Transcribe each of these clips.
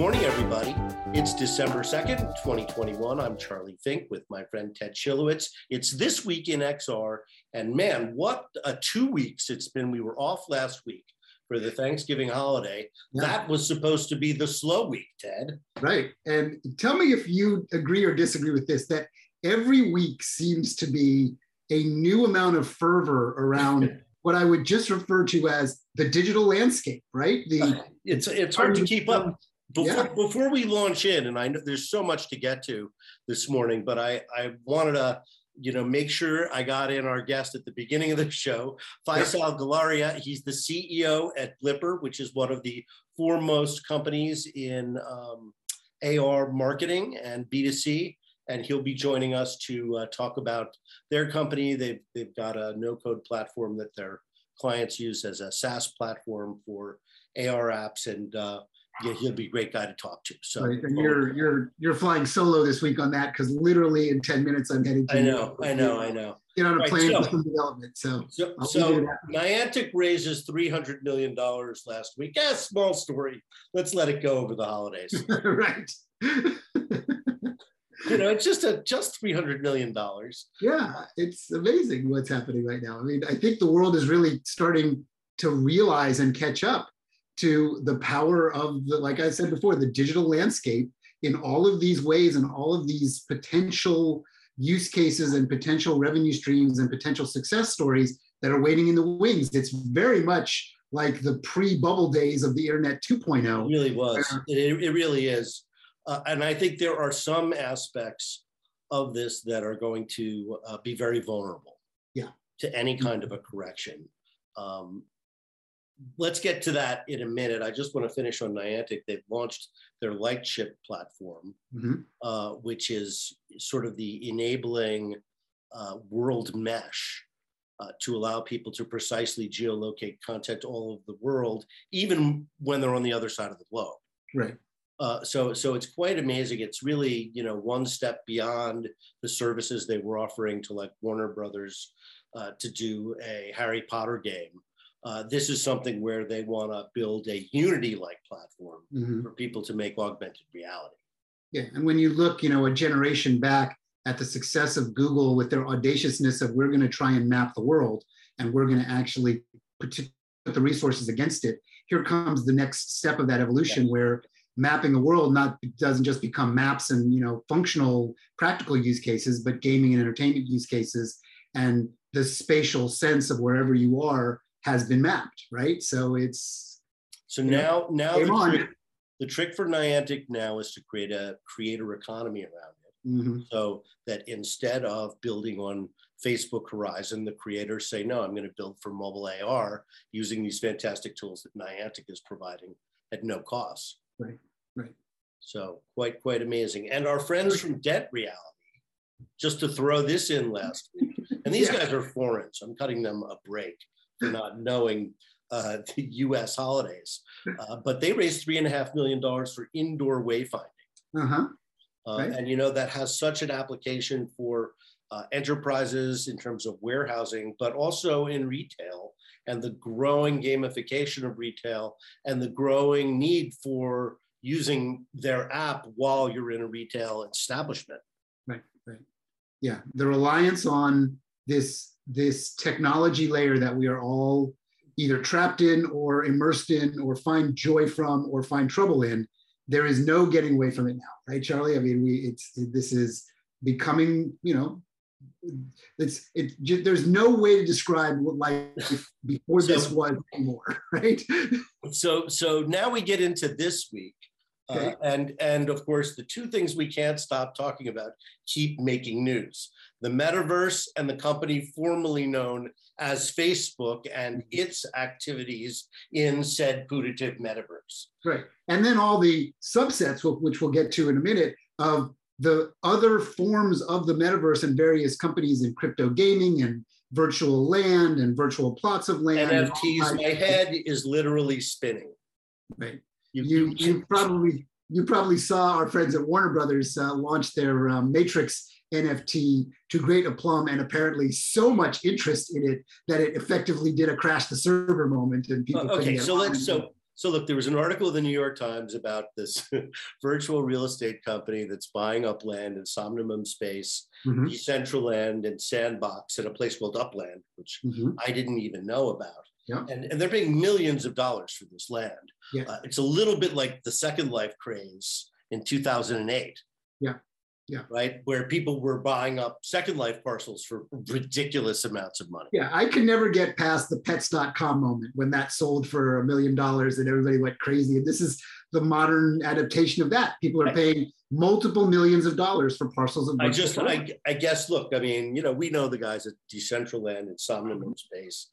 morning, everybody. It's December 2nd, 2021. I'm Charlie Fink with my friend Ted Schilowitz. It's This Week in XR. And man, what a two weeks it's been. We were off last week for the Thanksgiving holiday. Yeah. That was supposed to be the slow week, Ted. Right. And tell me if you agree or disagree with this that every week seems to be a new amount of fervor around what I would just refer to as the digital landscape, right? The it's it's hard to keep up. Before, yeah. before we launch in, and I know there's so much to get to this morning, but I, I wanted to, you know, make sure I got in our guest at the beginning of the show, Faisal. Galaria. He's the CEO at Blippar, which is one of the foremost companies in um, AR marketing and B2C. And he'll be joining us to uh, talk about their company. They've, they've got a no code platform that their clients use as a SaaS platform for AR apps. And uh, yeah, he'll be a great guy to talk to. So right. and you're you're you're flying solo this week on that because literally in 10 minutes I'm heading to I know, I know, I know. Get on a right, plane so, for some development. So so, so Niantic raises three hundred million dollars last week. Yeah, small story. Let's let it go over the holidays. right. you know, it's just a just three hundred million dollars. Yeah, it's amazing what's happening right now. I mean, I think the world is really starting to realize and catch up to the power of the, like I said before, the digital landscape in all of these ways and all of these potential use cases and potential revenue streams and potential success stories that are waiting in the wings. It's very much like the pre-bubble days of the internet 2.0. It really was. It, it really is. Uh, and I think there are some aspects of this that are going to uh, be very vulnerable yeah. to any kind of a correction. Um, let's get to that in a minute. I just want to finish on Niantic. They've launched their Lightship platform, mm-hmm. uh, which is sort of the enabling uh, world mesh uh, to allow people to precisely geolocate content all over the world, even when they're on the other side of the globe. Right. Uh, so, so it's quite amazing. It's really, you know, one step beyond the services they were offering to like Warner Brothers uh, to do a Harry Potter game uh, this is something where they want to build a unity-like platform mm-hmm. for people to make augmented reality. Yeah, and when you look, you know, a generation back at the success of Google with their audaciousness of we're going to try and map the world and we're going to actually put the resources against it. Here comes the next step of that evolution yeah. where mapping the world not doesn't just become maps and you know functional practical use cases but gaming and entertainment use cases and the spatial sense of wherever you are has been mapped, right? So it's so now know, now the trick, the trick, for Niantic now is to create a creator economy around it. Mm-hmm. So that instead of building on Facebook Horizon, the creators say, no, I'm going to build for mobile AR using these fantastic tools that Niantic is providing at no cost. Right, right. So quite, quite amazing. And our friends from Dent Reality, just to throw this in last week, and these yeah. guys are foreign, so I'm cutting them a break for not knowing uh, the U.S. holidays. Uh, but they raised three and a half million dollars for indoor wayfinding. Uh-huh. Uh, right. And you know that has such an application for uh, enterprises in terms of warehousing, but also in retail and the growing gamification of retail and the growing need for using their app while you're in a retail establishment. Right, right. Yeah, the reliance on this this technology layer that we are all either trapped in or immersed in or find joy from or find trouble in there is no getting away from it now right charlie? I mean we it's this is becoming you know it's it there's no way to describe what life before so, this was anymore right? So so now we get into this week okay. uh, and and of course the two things we can't stop talking about keep making news the metaverse and the company formerly known as Facebook and its activities in said putative metaverse. Right. And then all the subsets, which we'll get to in a minute, of the other forms of the metaverse and various companies in crypto gaming and virtual land and virtual plots of land. NFTs, my head is literally spinning. Right. You, you, you probably you probably saw our friends at Warner Brothers uh, launch their um, Matrix NFT to great aplomb and apparently so much interest in it that it effectively did a crash the server moment and people. Uh, okay, so let's so So look, there was an article in the New York Times about this virtual real estate company that's buying up land in Somnium Space, Mhm. Decentraland, and Sandbox at a place called Upland, which Mhm. I didn't even know about. Yeah. And, and they're paying millions of dollars for this land. Yeah. Uh, it's a little bit like the Second Life craze in 2008. Yeah. Yeah. Right? Where people were buying up Second Life parcels for ridiculous amounts of money. Yeah, I can never get past the pets.com moment when that sold for a million dollars and everybody went crazy. And this is the modern adaptation of that. People are paying multiple millions of dollars for parcels of I just. I, I guess, look, I mean, you know, we know the guys at Decentraland and Somnium Space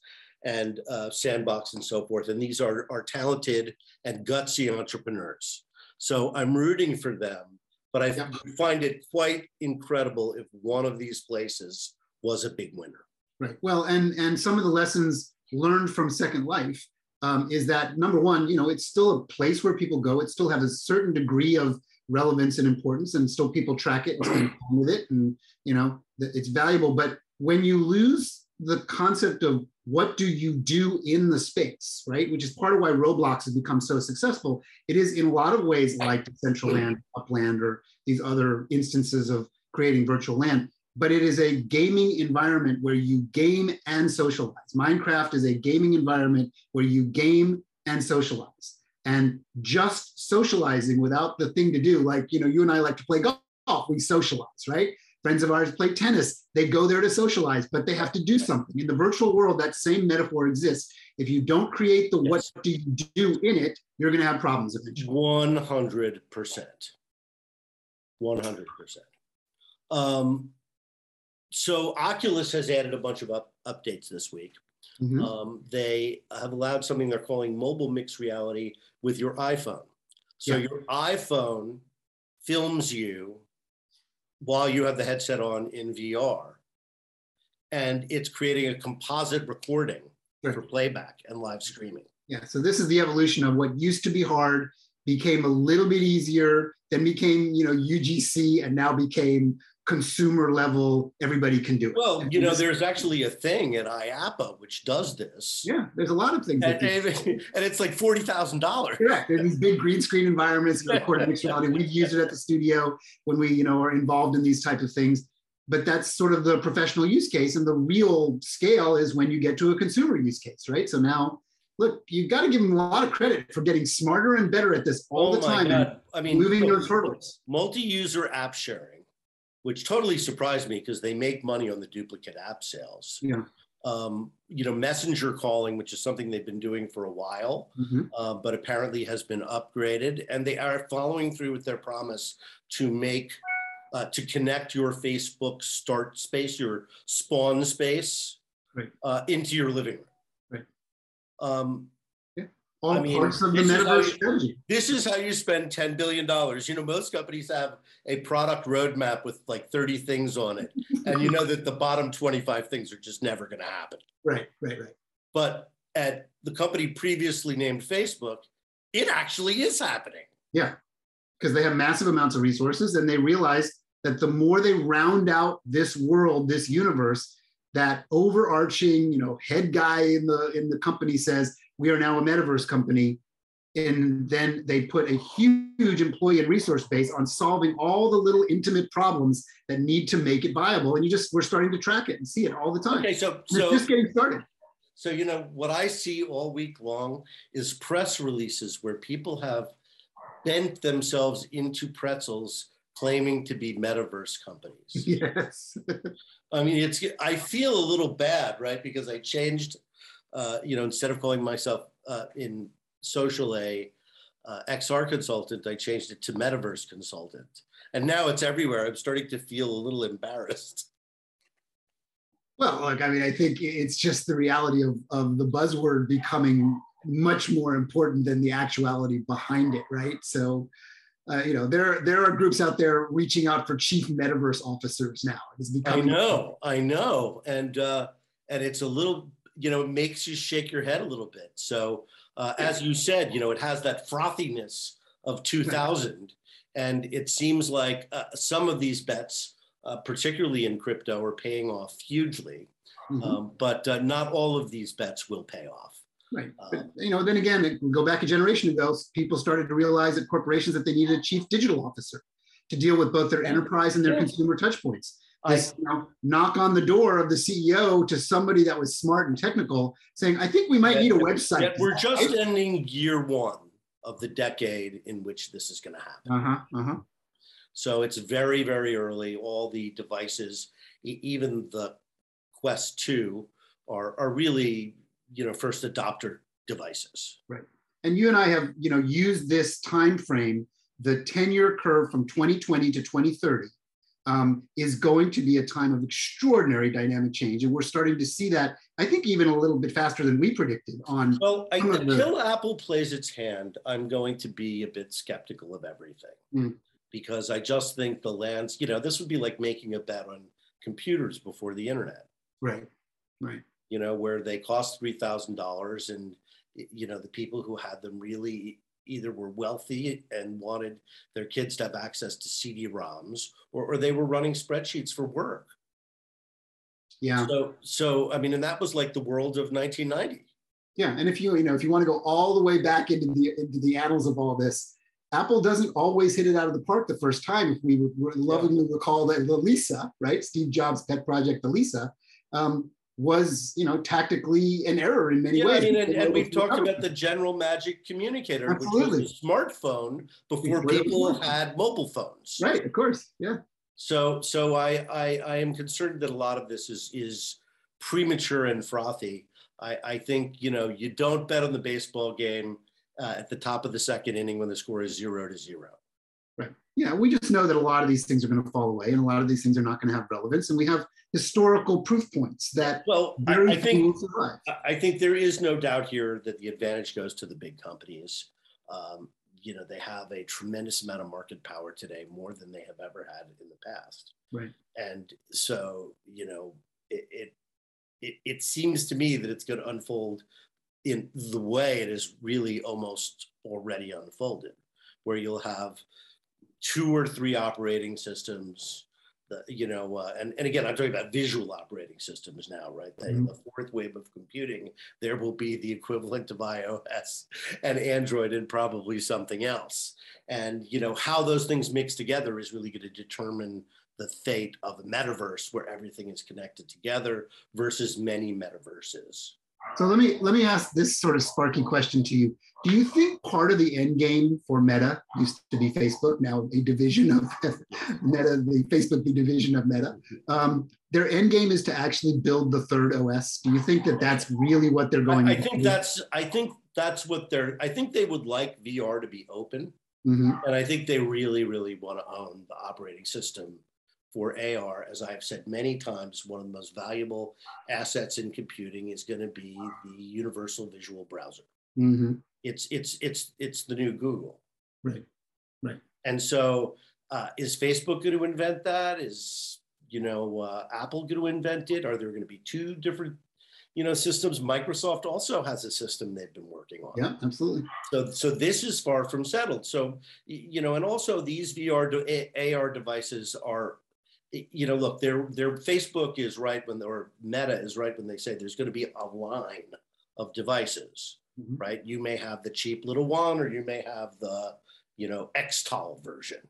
and uh, Sandbox and so forth, and these are, are talented and gutsy entrepreneurs. So I'm rooting for them, but I Yeah. find it quite incredible if one of these places was a big winner. Right. Well, and and some of the lessons learned from Second Life um, is that number one, you know, it's still a place where people go. It still has a certain degree of relevance and importance, and still people track it and spend time with it, and you know, it's valuable. But when you lose the concept of what do you do in the space, right, which is part of why Roblox has become so successful, it is in a lot of ways like Decentraland, Upland, or these other instances of creating virtual land but it is a gaming environment where you game and socialize. Minecraft is a gaming environment where you game and socialize. And just socializing without the thing to do, like, you know, you and I like to play golf, we socialize, right? Friends of ours play tennis, they go there to socialize, but they have to do something. In the virtual world, that same metaphor exists. If you don't create the what do you do in it, you're going to have problems eventually. 100%. 100%. Um, so Oculus has added a bunch of up, updates this week. Mhm. Um, they have allowed something they're calling mobile mixed reality with your iPhone. So Yeah. your iPhone films you while you have the headset on in VR, and it's creating a composite recording for playback and live streaming. Yeah, so this is the evolution of what used to be hard, became a little bit easier, then became, you know, UGC and now became consumer level, everybody can do it. Well, you know, there's actually a thing at IAPA which does this. yeah, there's a lot of things. And, and, and it's like forty thousand dollars. Correct. There's these big green screen environments, know, recorded mixed reality. We've used it at the studio when we, you know, are involved in these type of things. But that's sort of the professional use case, and the real scale is when you get to a consumer use case, right? So now, look, you've got to give them a lot of credit for getting smarter and better at this all oh the time. and I mean, moving those hurdles. multi-user app sharing, which totally surprised me because they make money on the duplicate app sales. Yeah. Um, you know, messenger calling, which is something they've been doing for a while, Mhm. uh, but apparently has been upgraded, and they are following through with their promise to make uh, to connect your Facebook start space, your spawn space, Right. uh, into your living room. Right. Um, All I mean, parts of the metaverse strategy. this is how you spend $10 billion. You know, most companies have a product roadmap with like 30 things on it. And you know that the bottom 25 things are just never going to happen. Right, right, right. But at the company previously named Facebook, it actually is happening. Yeah, because they have massive amounts of resources and they realize that the more they round out this world, this universe, that overarching, you know, head guy in the in the company says we are now a metaverse company, and then they put a huge employee and resource base on solving all the little intimate problems that need to make it viable. And you just we're starting to track it and see it all the time. Okay, so We're so just getting started. so you know what I see all week long is press releases where people have bent themselves into pretzels claiming to be metaverse companies. Yes. I mean, it's I feel a little bad, right? Because I changed, uh, you know, instead of calling myself uh, in social a uh, XR consultant, I changed it to metaverse consultant, and now it's everywhere. I'm starting to feel a little embarrassed. Well, look, I mean, I think it's just the reality of, of the buzzword becoming much more important than the actuality behind it, right? So, uh, you know, there there are groups out there reaching out for chief metaverse officers now. It's becoming. I know, I know, and uh, and it's a little, you know, it makes you shake your head a little bit. So, uh, as you said, you know, it has that frothiness of 2000, and it seems like uh, some of these bets, uh, particularly in crypto, are paying off hugely. Mhm. Um, but uh, not all of these bets will pay off. Right. Um, you know, then again, go back a generation ago, people started to realize at corporations that they needed a chief digital officer to deal with both their enterprise and their yeah. consumer touchpoints. You know, knock on the door of the CEO to somebody that was smart and technical, saying, "I think we might need a website." we're just ending year one of the decade in which this is going to happen. Uh huh. Uh huh. So it's very, very early. All the devices, even the Quest 2, are, are really, you know, first adopter devices. Right. And you and I have, you know, used this time frame, the 10-year curve from 2020 to 2030 um, is going to be a time of extraordinary dynamic change. And we're starting to see that, I think, even a little bit faster than we predicted on. Well, I, until the... Apple plays its hand, I'm going to be a bit skeptical of everything mm. because I just think the lands, you know, this would be like making a bet on computers before the internet. Right, right. You know, where they cost $3,000 and, you know, the people who had them really either were wealthy and wanted their kids to have access to CD-ROMs, or, or they were running spreadsheets for work. Yeah. So, so I mean, and that was like the world of 1990. Yeah, and if you you know if you want to go all the way back into the into the annals of all this, Apple doesn't always hit it out of the park the first time. If we lovingly recall that the Lisa, right, Steve Jobs' pet project, the Lisa, um, was you know tactically an error in many yeah, ways. I mean, and, and we've talked about the General Magic Communicator, Absolutely. which was a smartphone before people had mobile phones. Right, of course, yeah. So, so I, I, I am concerned that a lot of this is is premature and frothy. I, I think you know you don't bet on the baseball game uh, at the top of the second inning when the score is zero to zero. Yeah, we just know that a lot of these things are going to fall away, and a lot of these things are not going to have relevance, and we have historical proof points that well I, I think I think there is no doubt here that the advantage goes to the big companies. Um, you know they have a tremendous amount of market power today, more than they have ever had in the past. Right. And so you know it, it it, it seems to me that it's going to unfold in the way it is really almost already unfolded, where you'll have two or three operating systems the, you know, uh, and, and again, I'm talking about visual operating systems now, right? Mm-hmm. the, fourth wave of computing, there will be the equivalent of iOS and Android and probably something else. And, you know, how those things mix together is really going to determine the fate of the metaverse where everything is connected together versus many metaverses. So let me let me ask this sort of sparky question to you. Do you think part of the end game for Meta used to be Facebook, now a division of Meta, the Facebook the division of Meta? Um, their end game is to actually build the third OS. Do you think that that's really what they're going? I, I think do? that's I think that's what they're. I think they would like VR to be open, mm-hmm. and I think they really really want to own the operating system for AR, as I've said many times, one of the most valuable assets in computing is going to be the Universal Visual Browser. Mm-hmm. It's it's it's it's the new Google. Right. Right. And so, uh, is Facebook going to invent that? Is you know uh, Apple going to invent it? Are there going to be two different you know systems? Microsoft also has a system they've been working on. Yeah, absolutely. So so this is far from settled. So you know, and also these VR AR devices are you know, look, their their Facebook is right when or Meta is right when they say there's going to be a line of devices, mm-hmm. right? You may have the cheap little one, or you may have the you know X-Tall version,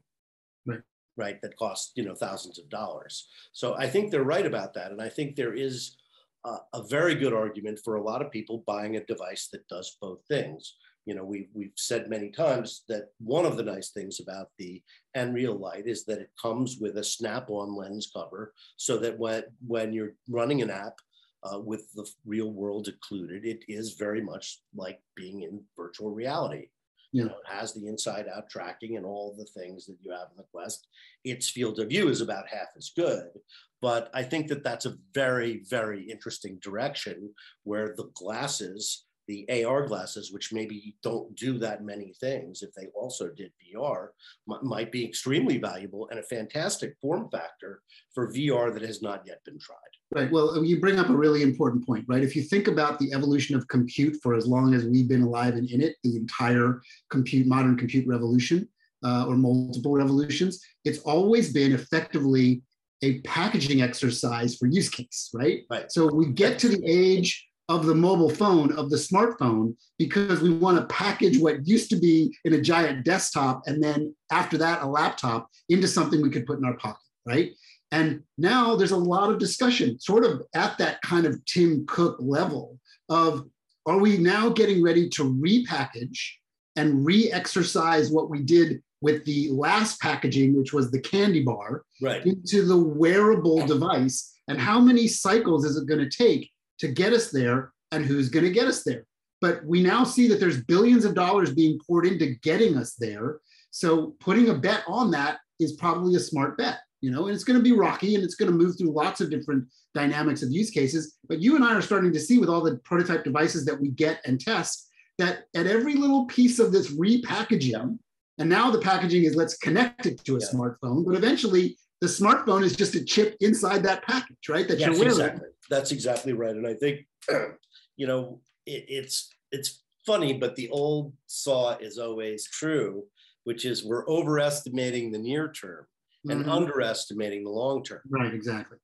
right? Right, that costs you know thousands of dollars. So I think they're right about that, and I think there is a, a very good argument for a lot of people buying a device that does both things you know, we've, we've said many times that one of the nice things about the Nreal Light is that it comes with a snap-on lens cover so that when, when you're running an app uh, with the real world included, it is very much like being in virtual reality. Yeah. You know, it has the inside out tracking and all the things that you have in the Quest. Its field of view is about half as good. But I think that that's a very, very interesting direction where the glasses the AR glasses, which maybe don't do that many things, if they also did VR, might be extremely valuable and a fantastic form factor for VR that has not yet been tried. Right. Well, you bring up a really important point, right? If you think about the evolution of compute for as long as we've been alive and in it, the entire compute, modern compute revolution, uh, or multiple revolutions, it's always been effectively a packaging exercise for use case, right? Right. So we get to the age of the mobile phone, of the smartphone, because we want to package what used to be in a giant desktop and then after that, a laptop into something we could put in our pocket, right? And now there's a lot of discussion, sort of at that kind of Tim Cook level of are we now getting ready to repackage and re exercise what we did with the last packaging, which was the candy bar, right. into the wearable device? And how many cycles is it going to take to get us there? And who's going to get us there? But we now see that there's billions of dollars being poured into getting us there. So putting a bet on that is probably a smart bet you know, and it's going to be rocky and it's going to move through lots of different dynamics of use cases. But you and I are starting to see with all the prototype devices that we get and test that at every little piece of this repackaging, and now the packaging is let's connect it to a yeah. smartphone, but eventually the smartphone is just a chip inside that package, right? That yes, you're wearing. Exactly. That's exactly right. And I think, you know, it, it's it's funny, but the old saw is always true, which is we're overestimating the near term and mm-hmm. underestimating the long term. Right, exactly.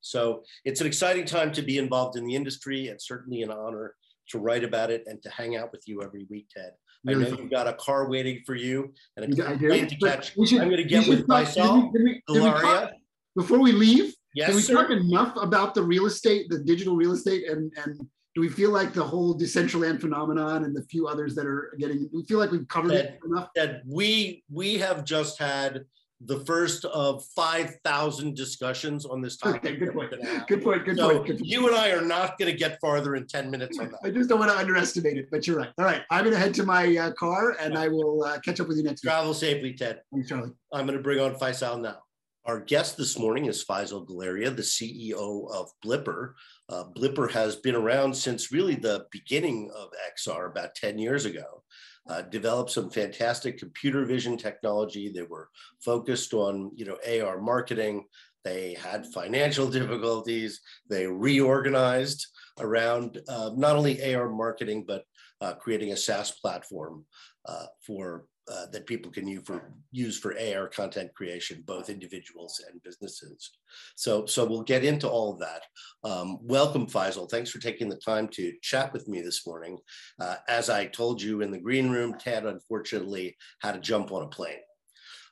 So it's an exciting time to be involved in the industry and certainly an honor to write about it and to hang out with you every week, Ted. Really I know you've got a car waiting for you and a plane to catch. Should, I'm going to get with myself, Hilaria. Before we leave, yes, can we sir? talk enough about the real estate, the digital real estate, and and do we feel like the whole Decentraland phenomenon and the few others that are getting? We feel like we've covered Ted, it enough. That we we have just had the first of 5,000 discussions on this topic. Okay, good point. Good point. Good so point. Good you and I are not going to get farther in 10 minutes on that. I just don't want to underestimate it, but you're right. All right. I'm going to head to my uh, car and I will uh, catch up with you next Travel week. safely, Ted. Thanks, Charlie. I'm going to bring on Faisal now. Our guest this morning is Faisal Galaria, the CEO of Blippar. Uh, Blippar has been around since really the beginning of XR about 10 years ago uh, developed some fantastic computer vision technology. They were focused on, you know, AR marketing. They had financial difficulties. They reorganized around uh, not only AR marketing, but uh, creating a SaaS platform uh, for uh, that people can use for use for AR content creation, both individuals and businesses. So, so we'll get into all of that. Um, welcome, Faisal. Thanks for taking the time to chat with me this morning. Uh, as I told you in the green room, Ted unfortunately had to jump on a plane.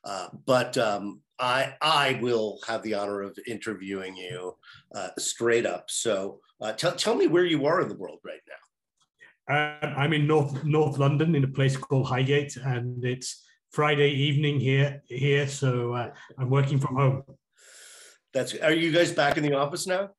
Uh, but um, I, I will have the honor of interviewing you uh, straight up. So uh, tell, tell me where you are in the world right now. Uh, I'm in North North London in a place called Highgate, and it's Friday evening here. Here, so uh, I'm working from home. That's. Are you guys back in the office now?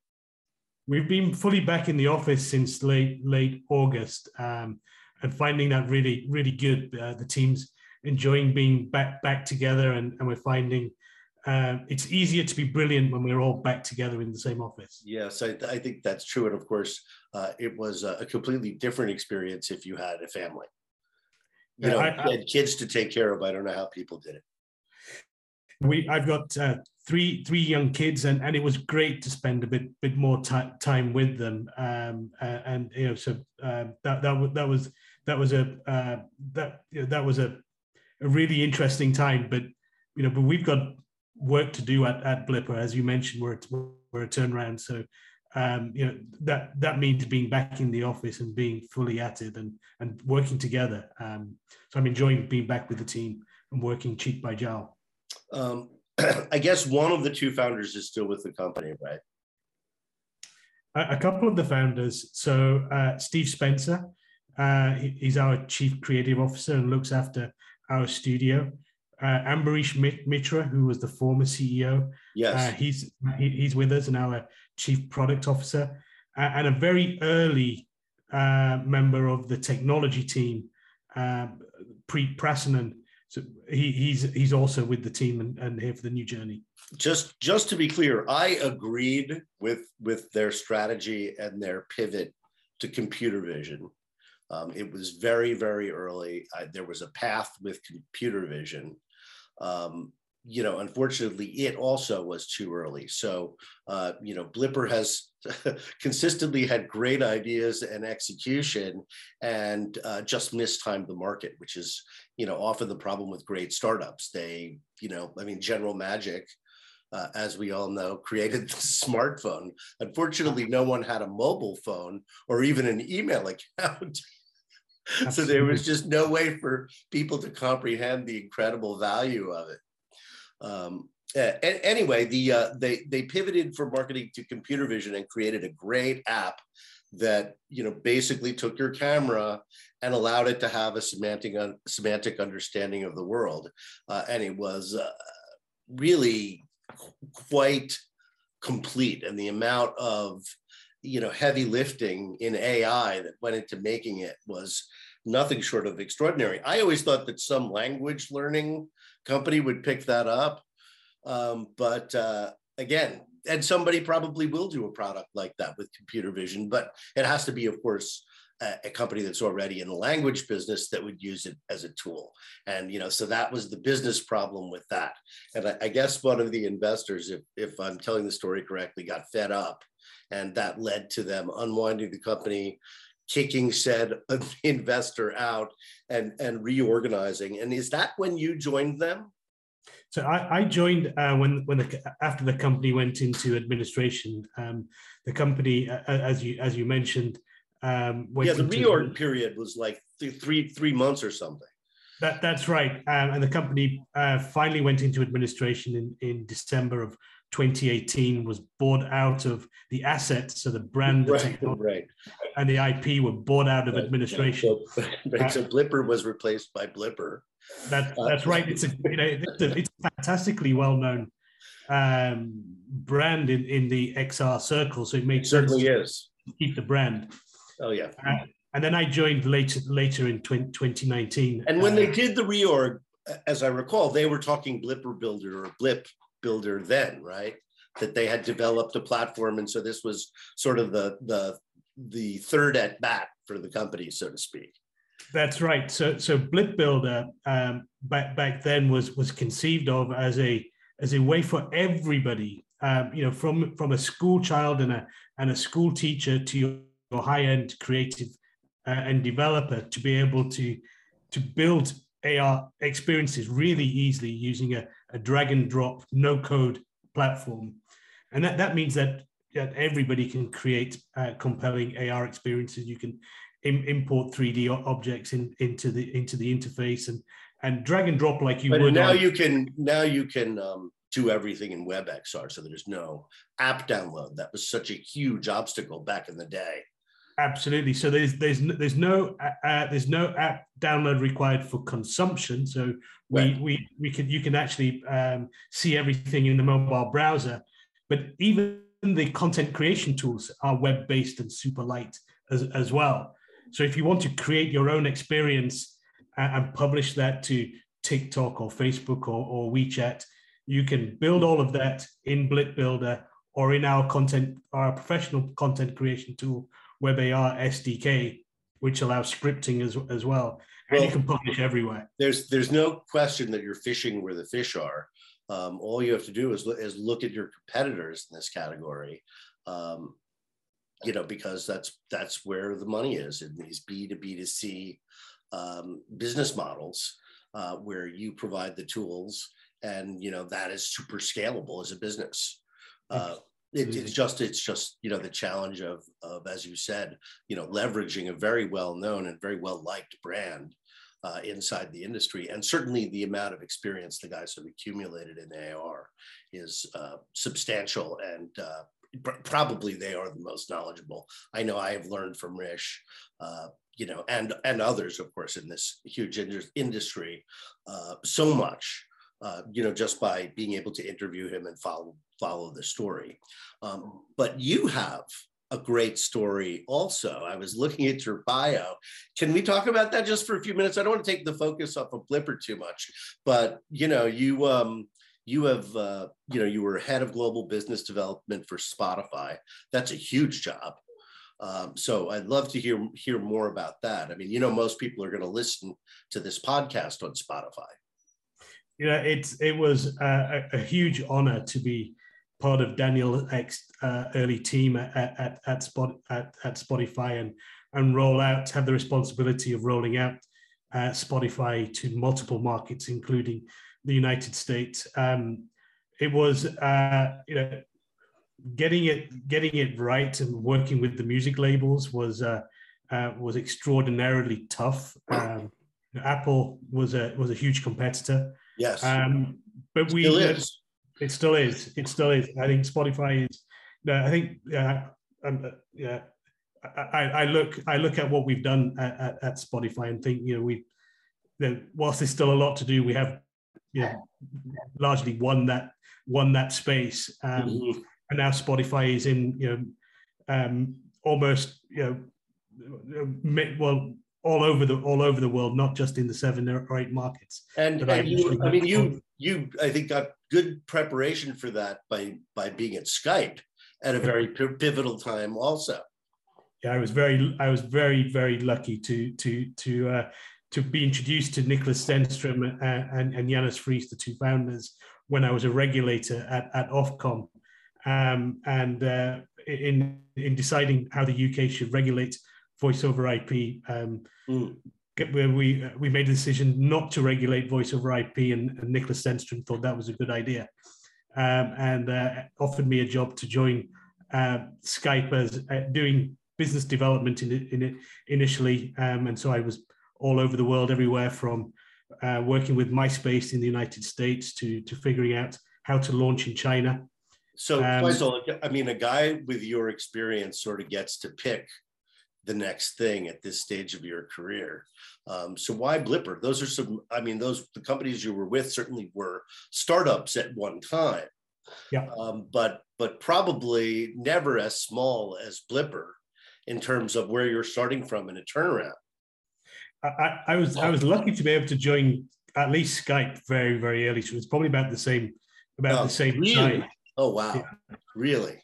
We've been fully back in the office since late late August, um, and finding that really really good. Uh, the team's enjoying being back back together, and, and we're finding uh, it's easier to be brilliant when we're all back together in the same office. Yes, I, I think that's true. And of course, uh, it was a, completely different experience if you had a family. You yeah, know, I, I, had kids to take care of. I don't know how people did it. We, I've got uh, three three young kids, and, and it was great to spend a bit bit more t- time with them. Um, and you know, so uh, that that was that was that was a uh, that you know, that was a a really interesting time. But you know, but we've got work to do at, at Blippar. As you mentioned, we're, we're a turnaround. So, um, you know, that, that means being back in the office and being fully at it and, and working together. Um, so I'm enjoying being back with the team and working cheek by jowl. Um, I guess one of the two founders is still with the company, right? A, a couple of the founders. So uh, Steve Spencer, uh, he's our chief creative officer and looks after our studio uh, Ambarish Mitra, who was the former CEO. Yes, uh, he's he, he's with us, and our chief product officer, uh, and a very early uh, member of the technology team, uh, Preet Prasannan. So he, he's he's also with the team and, and here for the new journey. Just just to be clear, I agreed with with their strategy and their pivot to computer vision. Um, it was very, very early. I, there was a path with computer vision um, you know, unfortunately, it also was too early. So, uh, you know, Blippar has consistently had great ideas and execution and uh, just mistimed the market, which is, you know, often the problem with great startups. They, you know, I mean, General Magic uh, as we all know, created the smartphone. Unfortunately, no one had a mobile phone or even an email account. so there was just no way for people to comprehend the incredible value of it. Um, uh, anyway, the uh, they they pivoted from marketing to computer vision and created a great app that you know basically took your camera and allowed it to have a semantic un- semantic understanding of the world, uh, and it was uh, really quite complete. And the amount of you know heavy lifting in AI that went into making it was nothing short of extraordinary. I always thought that some language learning company would pick that up, um, but uh, again, and somebody probably will do a product like that with computer vision, but it has to be, of course, a, a company that's already in the language business that would use it as a tool. And you know, so that was the business problem with that. And I, I guess one of the investors, if if I'm telling the story correctly, got fed up, and that led to them unwinding the company kicking said investor out and and reorganizing and is that when you joined them so I, I joined uh, when when the, after the company went into administration. Um, the company, uh, as you as you mentioned, um, yeah, the reorg period was like th- three three months or something. That that's right, um, and the company uh, finally went into administration in in December of 2018. Was bought out of the assets, so the brand, the right, right. and the IP were bought out of right, administration. So, so Blippar was replaced by Blippar. That, uh, that's right. It's a you know it's a, it's a fantastically well known um, brand in, in the XR circle, so it makes it certainly is keep the brand. Oh yeah. Uh, and then I joined later later in 20, 2019. And when uh, they did the reorg, as I recall, they were talking Blippar Builder or Blip Builder then, right? That they had developed a platform, and so this was sort of the the the third at bat for the company, so to speak. That's right. So so Blip Builder um, back back then was was conceived of as a as a way for everybody, um, you know, from from a school child and a and a school teacher to your high end creative uh, and developer to be able to to build AR experiences really easily using a, a drag and drop no code platform, and that that means that that everybody can create uh, compelling AR experiences. You can Im- import 3D objects in, into the into the interface and and drag and drop like you but would. Now on. you can now you can um, do everything in WebXR, so there's no app download. That was such a huge obstacle back in the day. Absolutely. So there's there's there's no uh, uh, there's no app download required for consumption. So we right. we we can you can actually um, see everything in the mobile browser. But even the content creation tools are web based and super light as, as well. So if you want to create your own experience and publish that to TikTok or Facebook or, or WeChat, you can build all of that in Blip Builder or in our content, our professional content creation tool, WebAR SDK, which allows scripting as, as well. And well, you can publish everywhere. There's there's no question that you're fishing where the fish are. Um, all you have to do is, is look at your competitors in this category. Um, you know, because that's that's where the money is in these B to B to C um, business models, uh, where you provide the tools, and you know that is super scalable as a business. Uh, it, it's just it's just you know the challenge of of as you said, you know, leveraging a very well known and very well liked brand uh, inside the industry. And certainly the amount of experience the guys have accumulated in AR is uh, substantial and uh, probably they are the most knowledgeable. I know I have learned from Rish, uh, you know, and and others, of course, in this huge industry, uh, so much, uh, you know, just by being able to interview him and follow follow the story. Um, but you have a great story also. I was looking at your bio. Can we talk about that just for a few minutes? I don't want to take the focus off of Blippar too much, but you know, you um, you have uh, you know you were head of global business development for spotify that's a huge job um, so i'd love to hear hear more about that i mean you know most people are going to listen to this podcast on spotify know it's it was a, a huge honor to be part of Daniel Ek's uh, early team at, at, at, Spot, at, at spotify and and roll out have the responsibility of rolling out uh, spotify to multiple markets including the United States. Um, it was uh, you know getting it getting it right and working with the music labels was uh, uh, was extraordinarily tough. Um, Apple was a was a huge competitor. Yes, um, but we still is. It still is. It still is. I think Spotify is. I think uh, um, yeah. I, I, look I look at what we've done at, at, at Spotify and think you know we that whilst there's still a lot to do, we have you know, largely won that won that space. Um, mm-hmm. And now Spotify is in you know um, almost you know well all over the all over the world, not just in the seven or eight markets. And, and you, I mean, you you I think got good preparation for that by by being at Skype at a very pivotal time, also. Yeah, I was very I was very very lucky to to to uh, to be introduced to Nicholas Zennström and, and, and Janus Friis, the two founders, when I was a regulator at, at Ofcom. Um, and uh, in, in deciding how the UK should regulate voice over IP, um, mm. Where we, we made a decision not to regulate voice over IP, and, and Niklas Zennström thought that was a good idea. Um, and uh, offered me a job to join uh, Skype as uh, doing business development in it, in it initially. Um, and so I was all over the world, everywhere from uh, working with MySpace in the United States to, to figuring out how to launch in China. So, um, I mean, a guy with your experience sort of gets to pick the next thing at this stage of your career. Um, so why Blippar? Those are some, I mean, those the companies you were with certainly were startups at one time. Yeah. Um, but but probably never as small as Blippar in terms of where you're starting from in a turnaround. I, I was I was lucky to be able to join at least Skype very very early. So it's probably about the same about oh, the same really? time. Oh wow, yeah. really?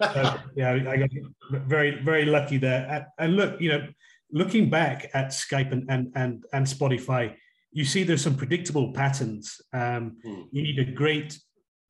Uh, yeah, I got very very lucky there. And look, you know, looking back at Skype and and and, and Spotify, you see there's some predictable patterns. Um, hmm. You need a great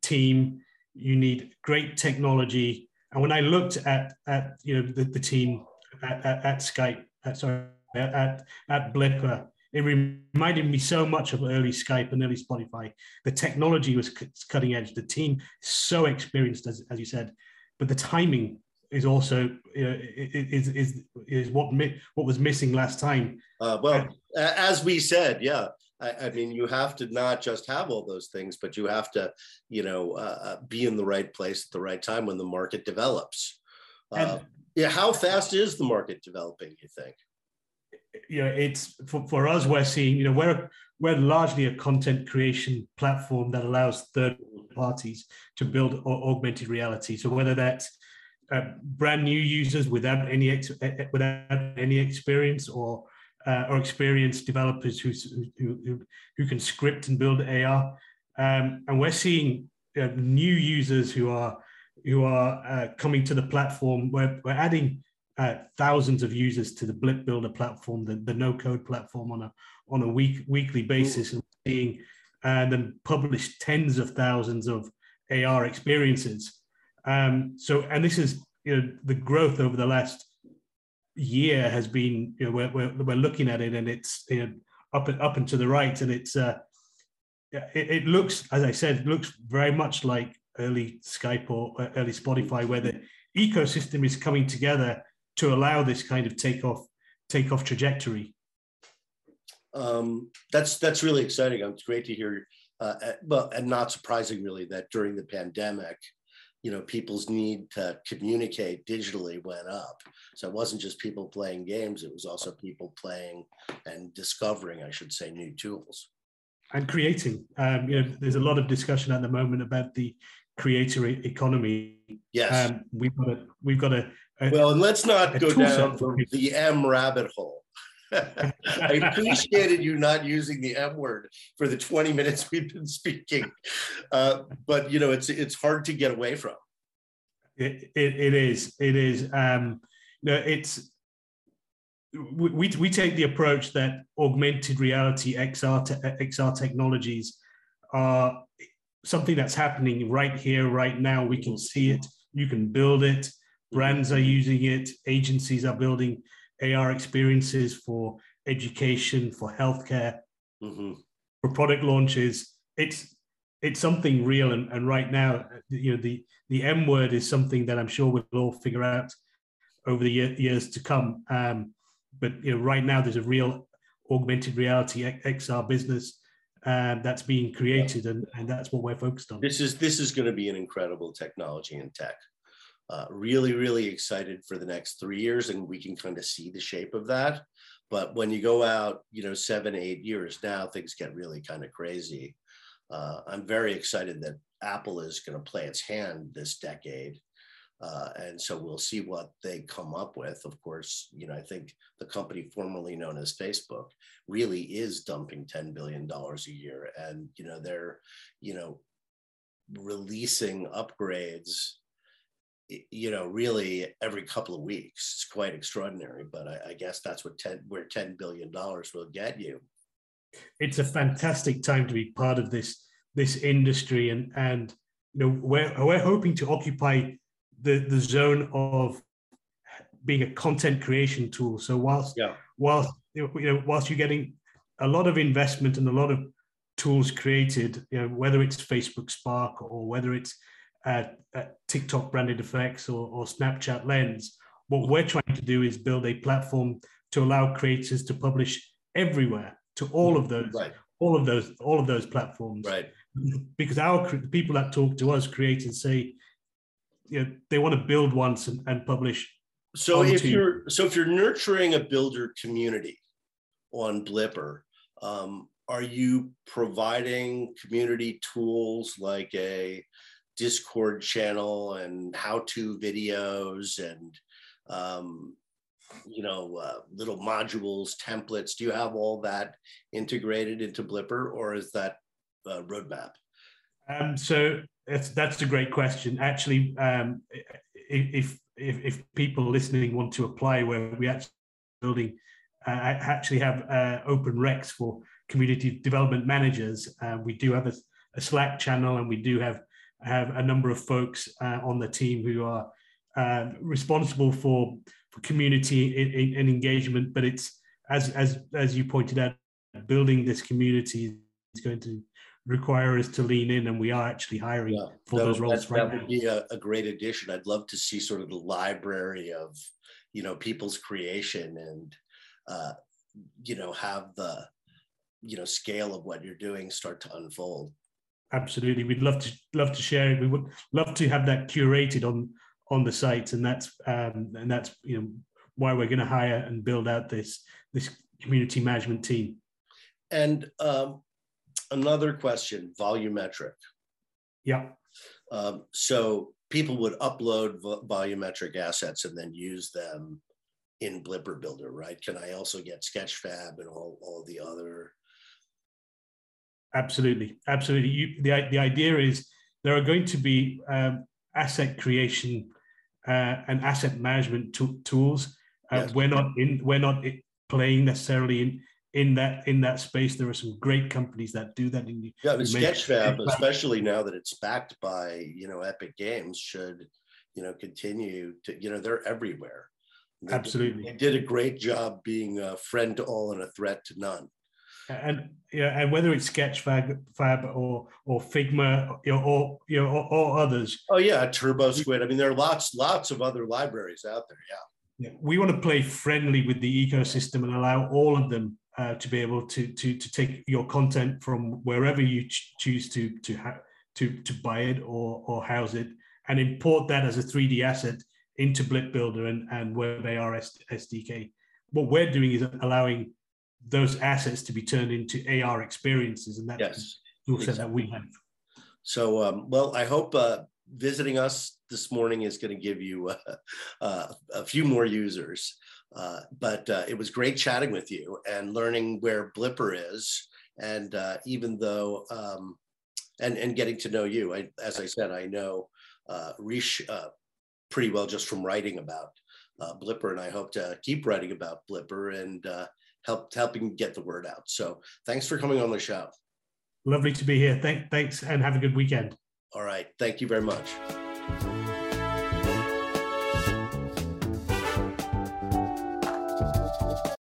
team. You need great technology. And when I looked at at you know the, the team at, at, at Skype, at, sorry at, at Blippar. It reminded me so much of early Skype and early Spotify. The technology was cutting edge. The team so experienced, as, as you said, but the timing is also you know, is, is is what what was missing last time. Uh, well, as we said, yeah. I, I, mean, you have to not just have all those things, but you have to, you know, uh, uh be in the right place at the right time when the market develops. Uh, yeah, how fast is the market developing? You think? you know, it's for, for us, we're seeing, you know, we're we're largely a content creation platform that allows third parties to build augmented reality. So whether that's uh, brand new users without any ex- without any experience, or uh, or experienced developers who, who who can script and build AR, um, and we're seeing uh, new users who are who are uh, coming to the platform. We're, we're adding uh, thousands of users to the Blip Builder platform, the, the no code platform on a on a week weekly basis, and seeing and then publish tens of thousands of AR experiences. Um, so, and this is you know the growth over the last year has been you know we're, we're, we're looking at it and it's you know, up and up and to the right and it's uh it, it looks as i said looks very much like early skype or early spotify where the ecosystem is coming together to allow this kind of takeoff takeoff trajectory. Um, that's that's really exciting. It's great to hear. Uh, well, and not surprising really that during the pandemic, you know, people's need to communicate digitally went up. So it wasn't just people playing games; it was also people playing and discovering, I should say, new tools and creating. Um, you know, there's a lot of discussion at the moment about the creator economy. Yes, um, we've got a we've got a, well, and let's not go down the M rabbit hole. I appreciated you not using the M word for the 20 minutes we've been speaking. Uh, but you know, it's it's hard to get away from. It, it, it is. It is. Um, no, it's we, we take the approach that augmented reality XR te- XR technologies are something that's happening right here, right now. We can see it. You can build it brands are using it, agencies are building AR experiences for education, for healthcare, mm-hmm. for product launches. It's it's something real. And, and right now, you know, the the M word is something that I'm sure we'll all figure out over the year, years to come. Um, but you know, right now there's a real augmented reality XR business um, that's being created, and, and that's what we're focused on. This is this is going to be an incredible technology and tech. Uh, really, really excited for the next three years, and we can kind of see the shape of that. But when you go out, you know, seven, eight years now, things get really kind of crazy. Uh, I'm very excited that Apple is going to play its hand this decade. Uh, and so we'll see what they come up with. Of course, you know, I think the company formerly known as Facebook really is dumping $10 billion a year. And, you know, they're, you know, releasing upgrades, you know, really every couple of weeks. It's quite extraordinary, but I, I guess that's what 10, where $10 billion will get you. It's a fantastic time to be part of this, this industry. And, and, you know, we're, we're hoping to occupy the the zone of being a content creation tool. So whilst yeah. whilst you know whilst you're getting a lot of investment and a lot of tools created, you know whether it's Facebook Spark or whether it's uh, uh, TikTok branded effects or, or Snapchat Lens, what we're trying to do is build a platform to allow creators to publish everywhere to all of those right. all of those all of those platforms right because our people that talk to us creators say you know, they want to build once and, and publish. So if you're so if you're nurturing a builder community on Blippar, um, are you providing community tools like a Discord channel and how-to videos and um, you know uh, little modules, templates? Do you have all that integrated into Blippar, or is that roadmap? Um, so that's a great question. Actually, um, if, if, if people listening want to apply, where we actually building uh, actually have uh, open recs for community development managers. Uh, we do have a, a, Slack channel, and we do have have a number of folks uh, on the team who are uh, responsible for for community and engagement. But it's as as as you pointed out, building this community is going to require us to lean in, and we are actually hiring yeah, for that, those roles that, right that would be a, a, great addition. I'd love to see sort of the library of, you know, people's creation and, uh, you know, have the, you know, scale of what you're doing start to unfold. Absolutely, we'd love to love to share it. We would love to have that curated on on the site, and that's um, and that's you know why we're going to hire and build out this this community management team. And um, another question, volumetric. Yeah. Um, so people would upload vo- volumetric assets and then use them in Blippar Builder, right? Can I also get Sketchfab and all, all the other? Absolutely, absolutely. You, the, the idea is there are going to be um, asset creation uh, and asset management to- tools. Uh, yes. We're not in. We're not playing necessarily in in that in that space. There are some great companies that do that. In, yeah, the Sketchfab, especially now that it's backed by you know Epic Games, should you know continue to you know they're everywhere. They Absolutely, did, they did a great job being a friend to all and a threat to none. And yeah, and whether it's Sketchfab Fab or or Figma you know, or you know or, or others. Oh yeah, TurboSquid. I mean, there are lots lots of other libraries out there. Yeah. We want to play friendly with the ecosystem and allow all of them uh, to be able to, to, to take your content from wherever you ch- choose to, to, ha- to, to buy it or, or house it and import that as a 3D asset into Blip Builder and, and Web AR SDK. What we're doing is allowing those assets to be turned into AR experiences, and that's yes, the exactly. that we have. So, um, well, I hope uh, visiting us this morning is going to give you uh, uh, a few more users. Uh, but uh, it was great chatting with you and learning where Blippar is. And uh, even though, um, and, and getting to know you, I, as I said, I know uh, Rish uh, pretty well just from writing about Blippar. And I hope to keep writing about Blippar and help helping get the word out. So thanks for coming on the show. Lovely to be here. Thank, thanks and have a good weekend. All right. Thank you very much.